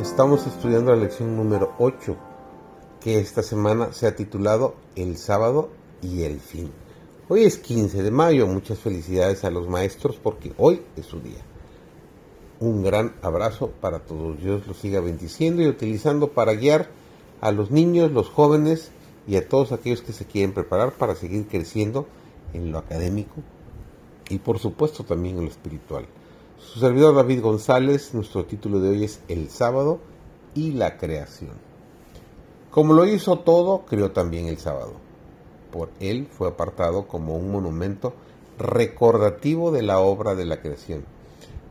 Estamos estudiando la lección número 8, que esta semana se ha titulado El sábado y el fin. Hoy es 15 de mayo, muchas felicidades a los maestros porque hoy es su día. Un gran abrazo para todos, Dios los siga bendiciendo y utilizando para guiar a los niños, los jóvenes y a todos aquellos que se quieren preparar para seguir creciendo en lo académico y por supuesto también en lo espiritual. Su servidor David González, nuestro título de hoy es El sábado y la creación. Como lo hizo todo, creó también el sábado. Por él fue apartado como un monumento recordativo de la obra de la creación.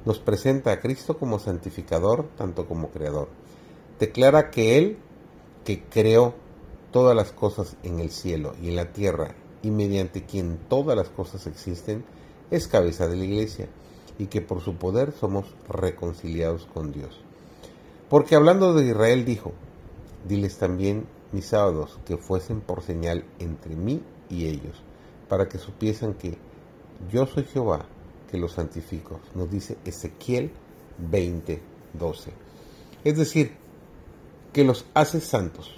Nos presenta a Cristo como santificador, tanto como creador. Declara que Él, que creó todas las cosas en el cielo y en la tierra, y mediante quien todas las cosas existen, es cabeza de la iglesia y que por su poder somos reconciliados con Dios. Porque hablando de Israel dijo, diles también mis sábados que fuesen por señal entre mí y ellos, para que supiesen que yo soy Jehová, que los santifico, nos dice Ezequiel 20, 12. Es decir, que los hace santos.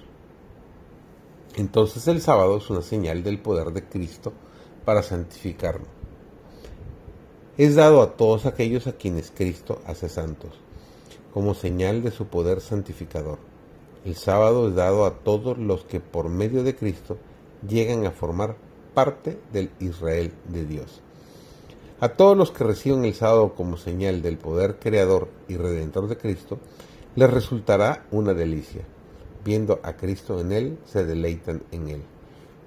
Entonces el sábado es una señal del poder de Cristo para santificarnos es dado a todos aquellos a quienes Cristo hace santos, como señal de su poder santificador. El sábado es dado a todos los que por medio de Cristo llegan a formar parte del Israel de Dios. A todos los que reciben el sábado como señal del poder creador y redentor de Cristo, les resultará una delicia. Viendo a Cristo en él, se deleitan en él.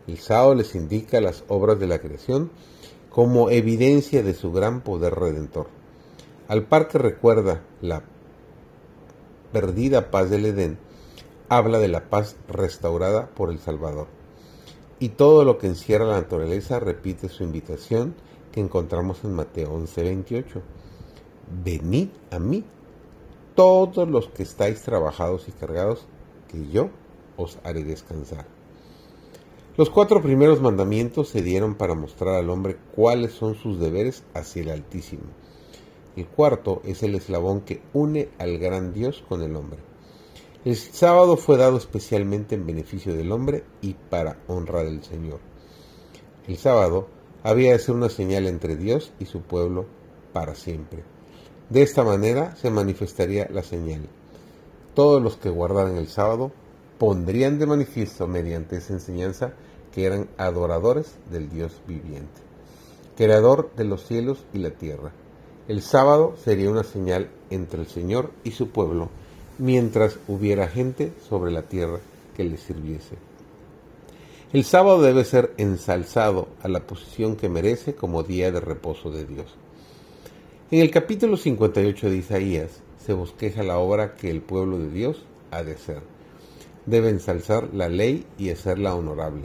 El sábado les indica las obras de la creación como evidencia de su gran poder redentor. Al par que recuerda la perdida paz del Edén, habla de la paz restaurada por el Salvador. Y todo lo que encierra la naturaleza repite su invitación que encontramos en Mateo 11:28. Venid a mí, todos los que estáis trabajados y cargados, que yo os haré descansar. Los cuatro primeros mandamientos se dieron para mostrar al hombre cuáles son sus deberes hacia el Altísimo. El cuarto es el eslabón que une al gran Dios con el hombre. El sábado fue dado especialmente en beneficio del hombre y para honra del Señor. El sábado había de ser una señal entre Dios y su pueblo para siempre. De esta manera se manifestaría la señal. Todos los que guardaran el sábado pondrían de manifiesto mediante esa enseñanza que eran adoradores del Dios viviente, creador de los cielos y la tierra. El sábado sería una señal entre el Señor y su pueblo, mientras hubiera gente sobre la tierra que le sirviese. El sábado debe ser ensalzado a la posición que merece como día de reposo de Dios. En el capítulo 58 de Isaías se bosqueja la obra que el pueblo de Dios ha de hacer debe ensalzar la ley y hacerla honorable,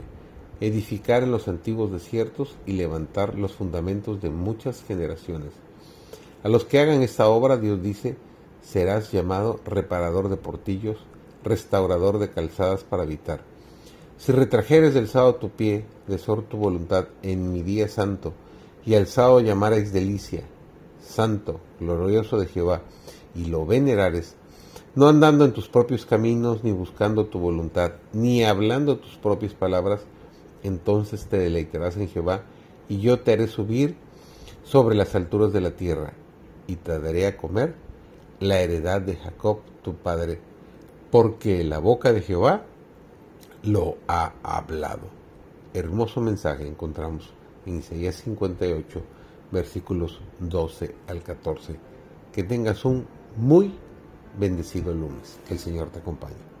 edificar en los antiguos desiertos y levantar los fundamentos de muchas generaciones. A los que hagan esta obra, Dios dice, serás llamado reparador de portillos, restaurador de calzadas para habitar. Si retrajeres del sábado tu pie, de sor tu voluntad en mi día santo, y al sábado llamares delicia, santo, glorioso de Jehová, y lo venerares, no andando en tus propios caminos, ni buscando tu voluntad, ni hablando tus propias palabras, entonces te deleitarás en Jehová, y yo te haré subir sobre las alturas de la tierra, y te daré a comer la heredad de Jacob tu padre, porque la boca de Jehová lo ha hablado. Hermoso mensaje encontramos en Isaías 58, versículos 12 al 14. Que tengas un muy bendecido lunes. Que el Señor te acompañe.